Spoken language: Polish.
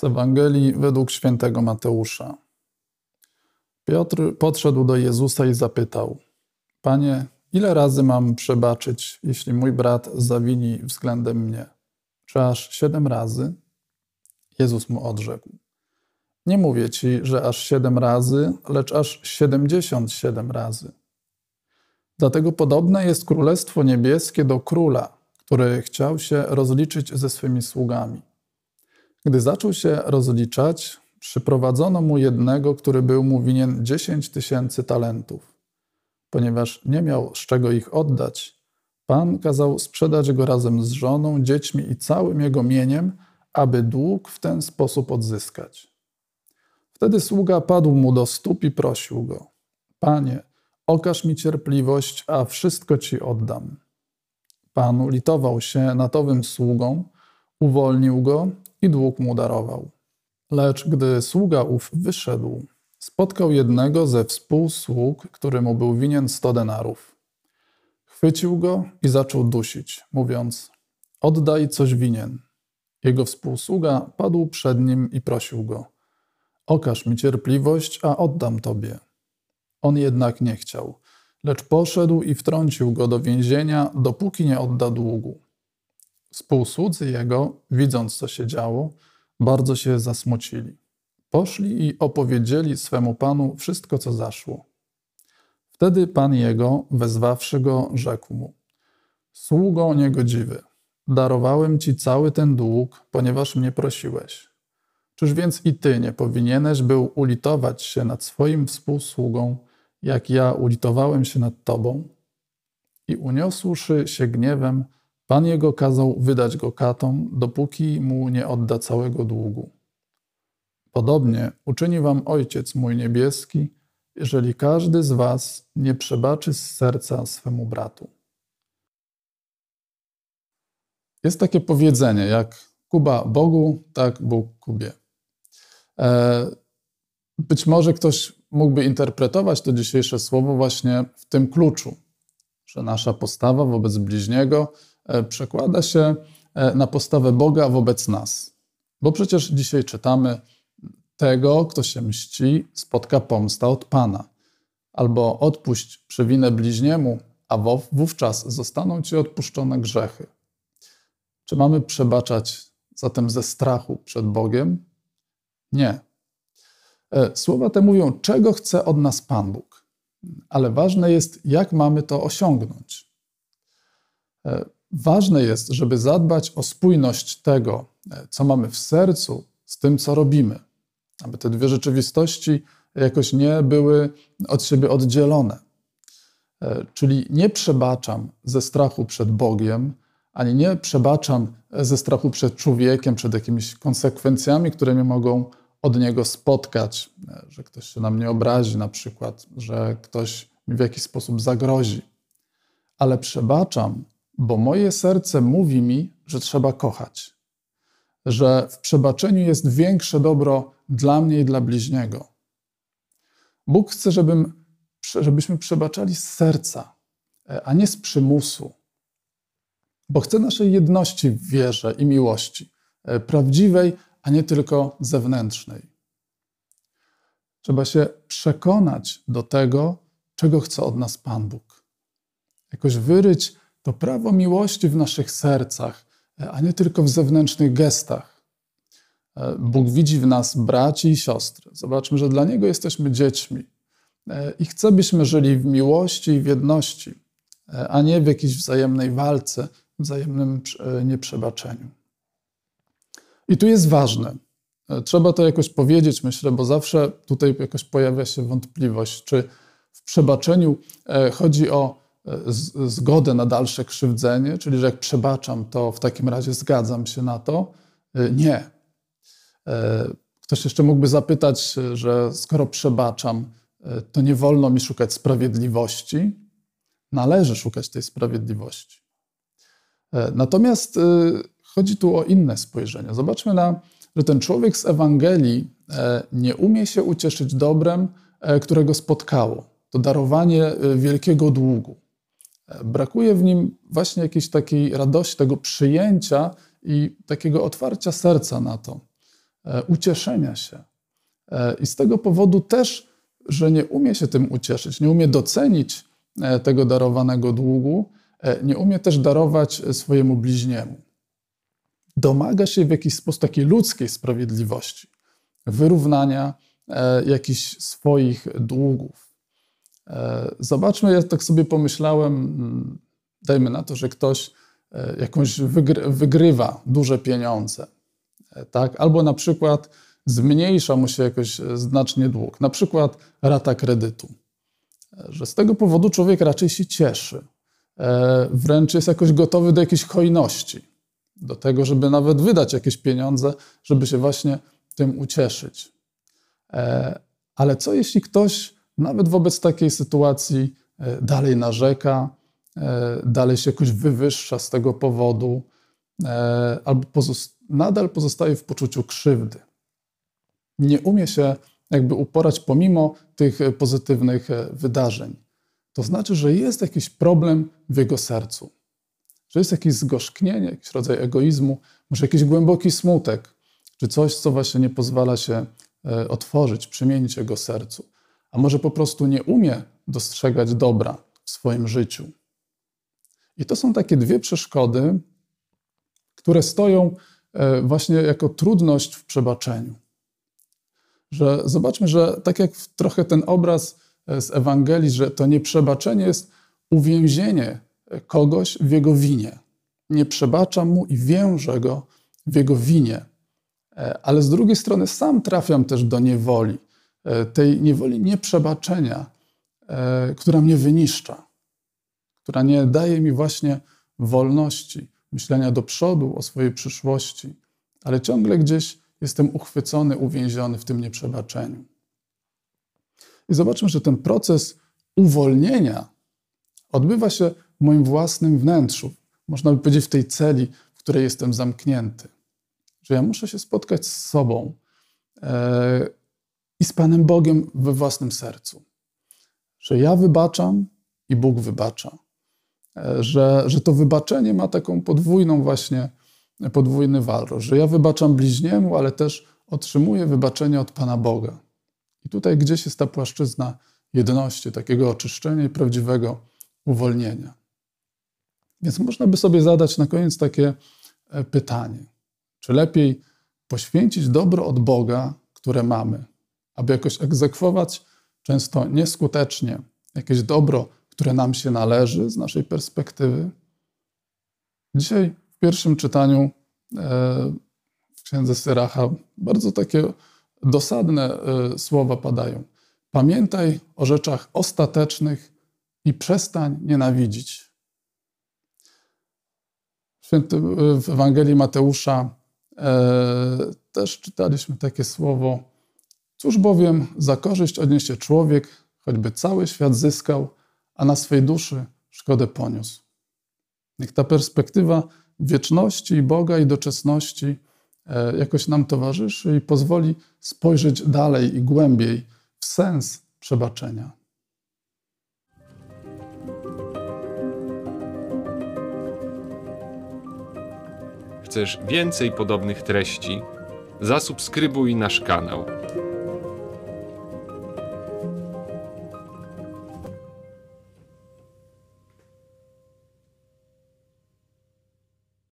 Z Ewangelii według świętego Mateusza. Piotr podszedł do Jezusa i zapytał: Panie, ile razy mam przebaczyć, jeśli mój brat zawini względem mnie? Czy aż siedem razy? Jezus mu odrzekł: Nie mówię ci, że aż siedem razy, lecz aż siedemdziesiąt siedem razy. Dlatego podobne jest Królestwo Niebieskie do króla, który chciał się rozliczyć ze swymi sługami. Gdy zaczął się rozliczać, przyprowadzono mu jednego, który był mu winien dziesięć tysięcy talentów. Ponieważ nie miał z czego ich oddać, Pan kazał sprzedać go razem z żoną, dziećmi i całym jego mieniem, aby dług w ten sposób odzyskać. Wtedy sługa padł mu do stóp i prosił go: Panie, okaż mi cierpliwość, a wszystko ci oddam. Pan ulitował się nad owym sługą, uwolnił go i dług mu darował. Lecz gdy sługa ów wyszedł, spotkał jednego ze współsług, który mu był winien sto denarów. Chwycił go i zaczął dusić, mówiąc: Oddaj coś winien. Jego współsługa padł przed nim i prosił go: Okaż mi cierpliwość, a oddam tobie. On jednak nie chciał, lecz poszedł i wtrącił go do więzienia, dopóki nie odda długu. Współsłudzy jego, widząc co się działo, bardzo się zasmucili. Poszli i opowiedzieli swemu panu wszystko, co zaszło. Wtedy pan jego, wezwawszy go, rzekł mu: Sługo niegodziwy, darowałem ci cały ten dług, ponieważ mnie prosiłeś. Czyż więc i ty nie powinieneś był ulitować się nad swoim współsługą, jak ja ulitowałem się nad tobą? I uniosłszy się gniewem, Pan jego kazał wydać go katom, dopóki mu nie odda całego długu. Podobnie uczyni wam Ojciec mój niebieski, jeżeli każdy z was nie przebaczy z serca swemu bratu. Jest takie powiedzenie, jak Kuba Bogu, tak Bóg Kubie. E, być może ktoś mógłby interpretować to dzisiejsze słowo właśnie w tym kluczu, że nasza postawa wobec bliźniego przekłada się e, na postawę Boga wobec nas. Bo przecież dzisiaj czytamy, tego, kto się mści, spotka pomsta od Pana. Albo odpuść przewinę bliźniemu, a wówczas zostaną ci odpuszczone grzechy. Czy mamy przebaczać zatem ze strachu przed Bogiem? Nie. E, słowa te mówią, czego chce od nas Pan Bóg. Ale ważne jest, jak mamy to osiągnąć. Ważne jest, żeby zadbać o spójność tego, e, co mamy w sercu, z tym, co robimy, aby te dwie rzeczywistości jakoś nie były od siebie oddzielone. E, czyli nie przebaczam ze strachu przed Bogiem, ani nie przebaczam ze strachu przed człowiekiem, przed jakimiś konsekwencjami, które mnie mogą od niego spotkać, e, że ktoś się na mnie obrazi, na przykład, że ktoś mi w jakiś sposób zagrozi. Ale przebaczam bo moje serce mówi mi, że trzeba kochać, że w przebaczeniu jest większe dobro dla mnie i dla bliźniego. Bóg chce, żebym, żebyśmy przebaczali z serca, e, a nie z przymusu, bo chce naszej jedności w wierze i miłości, e, prawdziwej, a nie tylko zewnętrznej. Trzeba się przekonać do tego, czego chce od nas Pan Bóg. Jakoś wyryć to prawo miłości w naszych sercach, e, a nie tylko w zewnętrznych gestach. E, Bóg widzi w nas braci i siostry. Zobaczmy, że dla Niego jesteśmy dziećmi e, i chce, byśmy żyli w miłości i w jedności, a nie w jakiejś wzajemnej walce, wzajemnym nieprzebaczeniu. I tu jest ważne. Trzeba to jakoś powiedzieć, myślę, bo zawsze tutaj jakoś pojawia się wątpliwość, czy w przebaczeniu chodzi o zgodę na dalsze krzywdzenie, czyli że jak przebaczam, to w takim razie zgadzam się na to. Y, nie. E, ktoś jeszcze mógłby zapytać, że skoro przebaczam, y, to nie wolno mi szukać sprawiedliwości. Należy szukać tej sprawiedliwości. Natomiast y, chodzi tu o inne spojrzenie. Zobaczmy na, że ten człowiek z Ewangelii nie umie się ucieszyć dobrem, którego spotkało. To darowanie wielkiego długu. Brakuje w nim właśnie jakiejś takiej radości, tego przyjęcia i takiego otwarcia serca na to, ucieszenia się. I z tego powodu też, że nie umie się tym ucieszyć, nie umie docenić tego darowanego długu, nie umie też darować swojemu bliźniemu. Domaga się w jakiś sposób takiej ludzkiej sprawiedliwości, wyrównania jakichś swoich długów. Zobaczmy, ja tak sobie pomyślałem, mm, dajmy na to, że ktoś e, jakąś wygrywa duże pieniądze, e, tak? albo na przykład zmniejsza mu się jakoś e, znacznie dług, na przykład rata kredytu, że z tego powodu człowiek raczej się cieszy, wręcz jest jakoś gotowy do jakiejś hojności, do tego, żeby nawet wydać jakieś pieniądze, żeby się właśnie tym ucieszyć. Ale co jeśli ktoś nawet wobec takiej sytuacji dalej narzeka, E, dalej się jakoś wywyższa z tego powodu, e, albo nadal pozostaje w poczuciu krzywdy. Nie umie się jakby uporać pomimo tych pozytywnych e, wydarzeń. To znaczy, że jest jakiś problem w jego sercu, że jest jakieś zgorzknienie, jakiś rodzaj egoizmu, może jakiś głęboki smutek, czy coś, co właśnie nie pozwala się otworzyć, przemienić jego sercu. A może po prostu nie umie dostrzegać dobra w swoim życiu. I to są takie dwie przeszkody, które stoją e, właśnie jako trudność w przebaczeniu. Że zobaczmy, że tak jak trochę ten obraz e, z Ewangelii, że to nieprzebaczenie jest uwięzienie kogoś w jego winie. Nie przebaczam mu i wiążę go w jego winie. E, ale z drugiej strony sam trafiam też do niewoli, tej niewoli nieprzebaczenia, która mnie wyniszcza która nie daje mi właśnie wolności, myślenia do przodu o swojej przyszłości, ale ciągle gdzieś jestem uchwycony, uwięziony w tym nieprzebaczeniu. I zobaczmy, że ten proces uwolnienia odbywa się w moim własnym wnętrzu. Można by powiedzieć w tej celi, w której jestem zamknięty. Że ja muszę się spotkać z sobą e, i z Panem Bogiem we własnym sercu. Że ja wybaczam i Bóg wybacza że, że to wybaczenie ma taką podwójną właśnie, podwójny walor, że ja wybaczam bliźniemu, ale też otrzymuję wybaczenie od Pana Boga. I tutaj gdzieś jest ta płaszczyzna jedności, takiego oczyszczenia i prawdziwego uwolnienia. Więc można by sobie zadać na koniec takie e, pytanie: czy lepiej poświęcić dobro od Boga, które mamy, aby jakoś egzekwować często nieskutecznie jakieś dobro, które nam się należy z naszej perspektywy. Dzisiaj w pierwszym czytaniu e, w księdze Syracha bardzo takie dosadne e, słowa padają. Pamiętaj o rzeczach ostatecznych i przestań nienawidzić. W Ewangelii Mateusza e, też czytaliśmy takie słowo. Cóż bowiem za korzyść odniesie człowiek, choćby cały świat zyskał, a na swej duszy szkodę poniósł. Niech ta perspektywa wieczności Boga i doczesności e, jakoś nam towarzyszy i pozwoli spojrzeć dalej i głębiej w sens przebaczenia. Chcesz więcej podobnych treści? Zasubskrybuj nasz kanał.